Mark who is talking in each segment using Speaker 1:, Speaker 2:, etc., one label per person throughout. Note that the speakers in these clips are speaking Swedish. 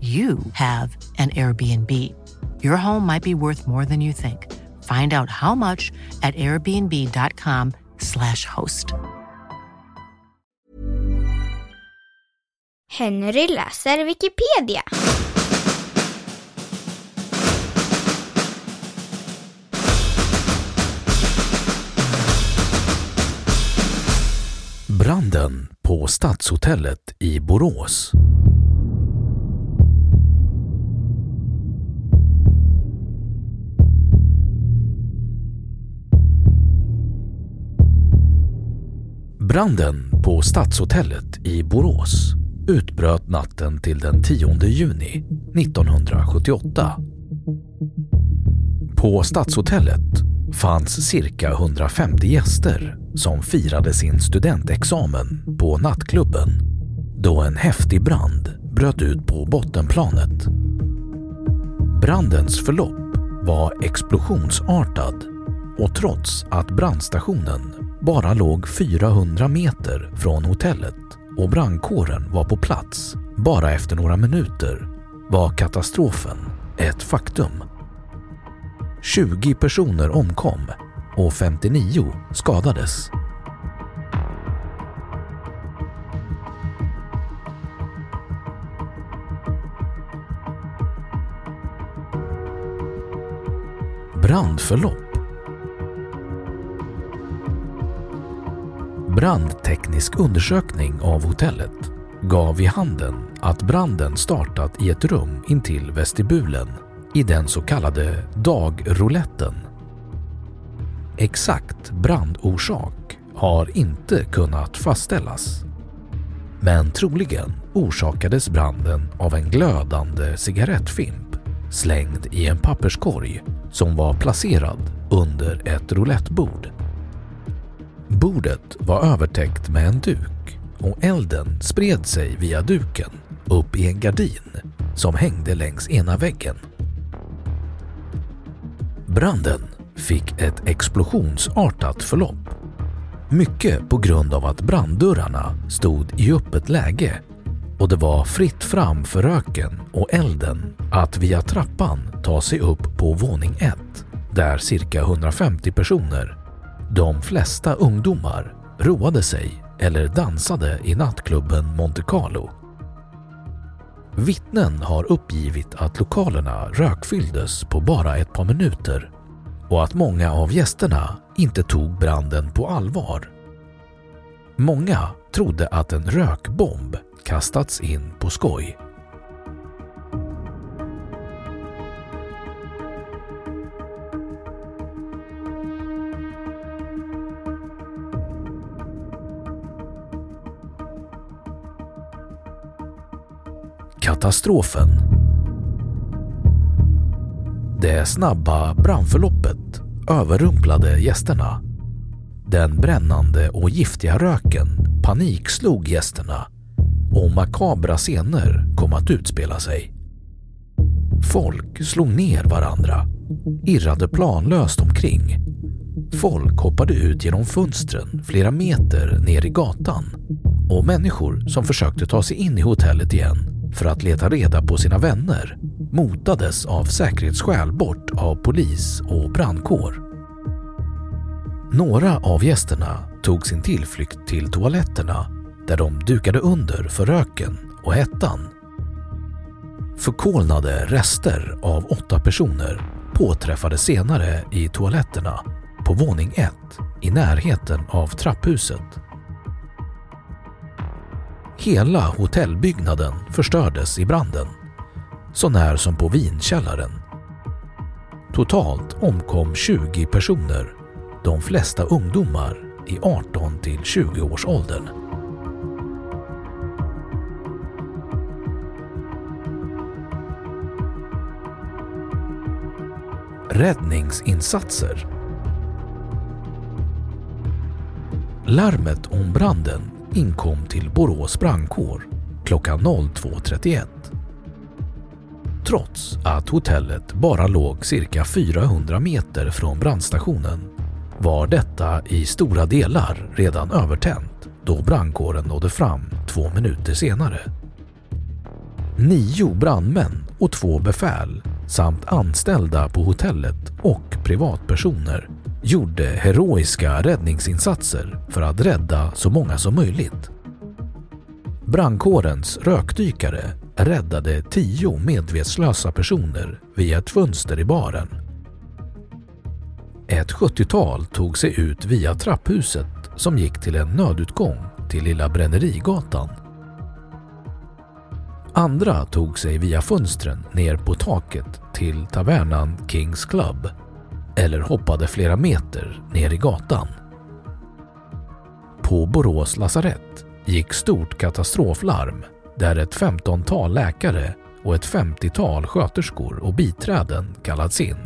Speaker 1: you have an Airbnb. Your home might be worth more than you think. Find out how much at airbnb.com slash host.
Speaker 2: Henry läser Wikipedia.
Speaker 3: Branden på Stadshotellet i Borås. Branden på Stadshotellet i Borås utbröt natten till den 10 juni 1978. På Stadshotellet fanns cirka 150 gäster som firade sin studentexamen på nattklubben då en häftig brand bröt ut på bottenplanet. Brandens förlopp var explosionsartad och trots att brandstationen bara låg 400 meter från hotellet och brandkåren var på plats bara efter några minuter var katastrofen ett faktum. 20 personer omkom och 59 skadades. Brandförlopp brandteknisk undersökning av hotellet gav vid handen att branden startat i ett rum intill vestibulen i den så kallade dagrouletten. Exakt brandorsak har inte kunnat fastställas. Men troligen orsakades branden av en glödande cigarettfimp slängd i en papperskorg som var placerad under ett roulettbord. Bordet var övertäckt med en duk och elden spred sig via duken upp i en gardin som hängde längs ena väggen. Branden fick ett explosionsartat förlopp. Mycket på grund av att branddörrarna stod i öppet läge och det var fritt fram för röken och elden att via trappan ta sig upp på våning 1 där cirka 150 personer de flesta ungdomar roade sig eller dansade i nattklubben Monte Carlo. Vittnen har uppgivit att lokalerna rökfylldes på bara ett par minuter och att många av gästerna inte tog branden på allvar. Många trodde att en rökbomb kastats in på skoj. Katastrofen. Det snabba brandförloppet överrumplade gästerna. Den brännande och giftiga röken panikslog gästerna och makabra scener kom att utspela sig. Folk slog ner varandra, irrade planlöst omkring. Folk hoppade ut genom fönstren flera meter ner i gatan och människor som försökte ta sig in i hotellet igen för att leta reda på sina vänner motades av säkerhetsskäl bort av polis och brandkår. Några av gästerna tog sin tillflykt till toaletterna där de dukade under för röken och hettan. Förkolnade rester av åtta personer påträffades senare i toaletterna på våning 1 i närheten av trapphuset. Hela hotellbyggnaden förstördes i branden, så när som på vinkällaren. Totalt omkom 20 personer, de flesta ungdomar i 18 till 20 års åldern. Räddningsinsatser Larmet om branden inkom till Borås brandkår klockan 02.31. Trots att hotellet bara låg cirka 400 meter från brandstationen var detta i stora delar redan övertänt då brandkåren nådde fram två minuter senare. Nio brandmän och två befäl samt anställda på hotellet och privatpersoner gjorde heroiska räddningsinsatser för att rädda så många som möjligt. Brandkårens rökdykare räddade tio medvetslösa personer via ett fönster i baren. Ett 70-tal tog sig ut via trapphuset som gick till en nödutgång till Lilla Brännerigatan. Andra tog sig via fönstren ner på taket till tavernan Kings Club eller hoppade flera meter ner i gatan. På Borås lasarett gick stort katastroflarm där ett 15-tal läkare och ett 50-tal sköterskor och biträden kallats in.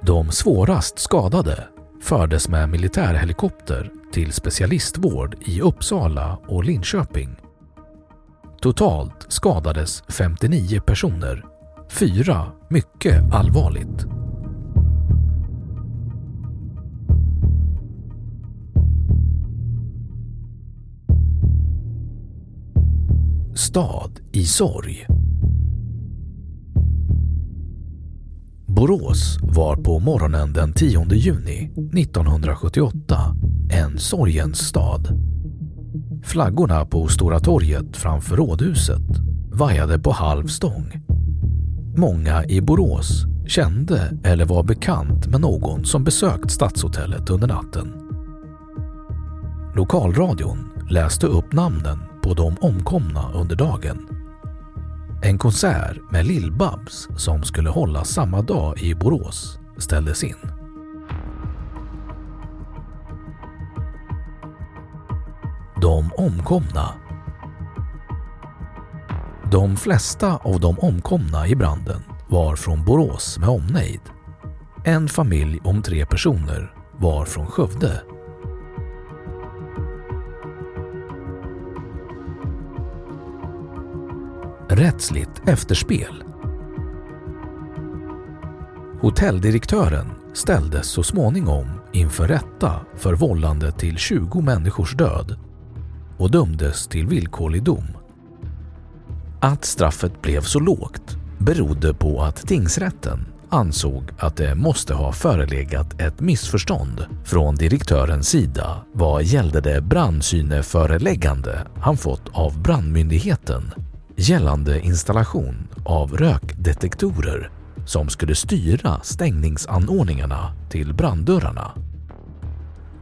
Speaker 3: De svårast skadade fördes med militärhelikopter till specialistvård i Uppsala och Linköping. Totalt skadades 59 personer, fyra mycket allvarligt. Stad i sorg. Borås var på morgonen den 10 juni 1978 en sorgens stad. Flaggorna på Stora torget framför rådhuset vajade på halv stång. Många i Borås kände eller var bekant med någon som besökt Stadshotellet under natten. Lokalradion läste upp namnen på de omkomna under dagen. En konsert med Lill-Babs som skulle hållas samma dag i Borås ställdes in. De omkomna De flesta av de omkomna i branden var från Borås med omnejd. En familj om tre personer var från Skövde rättsligt efterspel. Hotelldirektören ställdes så småningom inför rätta för vållande till 20 människors död och dömdes till villkorlig dom. Att straffet blev så lågt berodde på att tingsrätten ansåg att det måste ha förelegat ett missförstånd från direktörens sida vad gällde det brandsyneföreläggande han fått av brandmyndigheten gällande installation av rökdetektorer som skulle styra stängningsanordningarna till branddörrarna.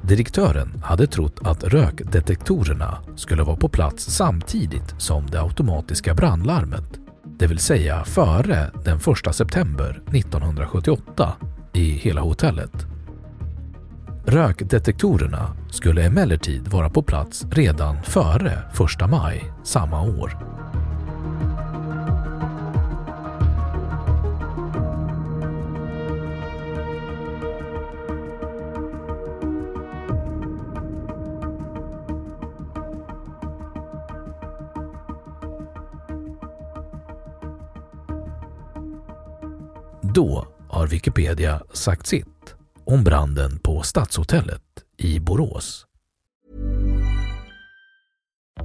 Speaker 3: Direktören hade trott att rökdetektorerna skulle vara på plats samtidigt som det automatiska brandlarmet, det vill säga före den 1 september 1978 i hela hotellet. Rökdetektorerna skulle emellertid vara på plats redan före 1 maj samma år. Då har Wikipedia sagt sitt om branden på Stadshotellet i Borås.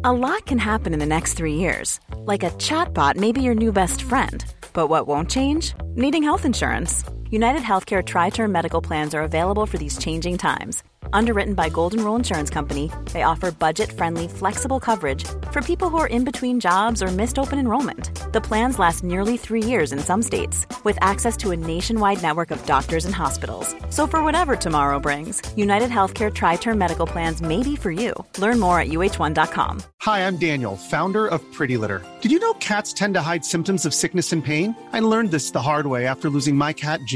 Speaker 4: A lot can happen in the next three years. Like a chatbot may be your new best friend. But what won't change? Needing health insurance. United Healthcare Tri Term Medical Plans are available for these changing times. Underwritten by Golden Rule Insurance Company, they offer budget friendly, flexible coverage for people who are in between jobs or missed open enrollment. The plans last nearly three years in some states, with access to a nationwide network of doctors and hospitals. So, for whatever tomorrow brings, United Healthcare Tri Term Medical Plans may be for you. Learn more at uh1.com.
Speaker 5: Hi, I'm Daniel, founder of Pretty Litter. Did you know cats tend to hide symptoms of sickness and pain? I learned this the hard way after losing my cat,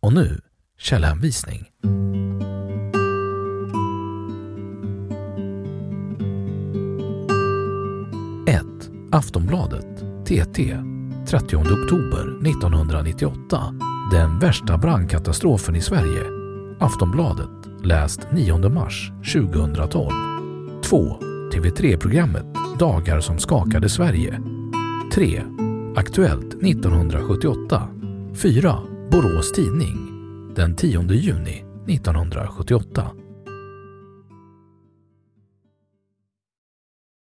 Speaker 3: Och nu källhänvisning. Aftonbladet, TT, 30 oktober 1998. Den värsta brandkatastrofen i Sverige. Aftonbladet, läst 9 mars 2012. 2. TV3-programmet Dagar som skakade Sverige. 3. Aktuellt 1978. 4. Borås Tidning den 10 juni 1978.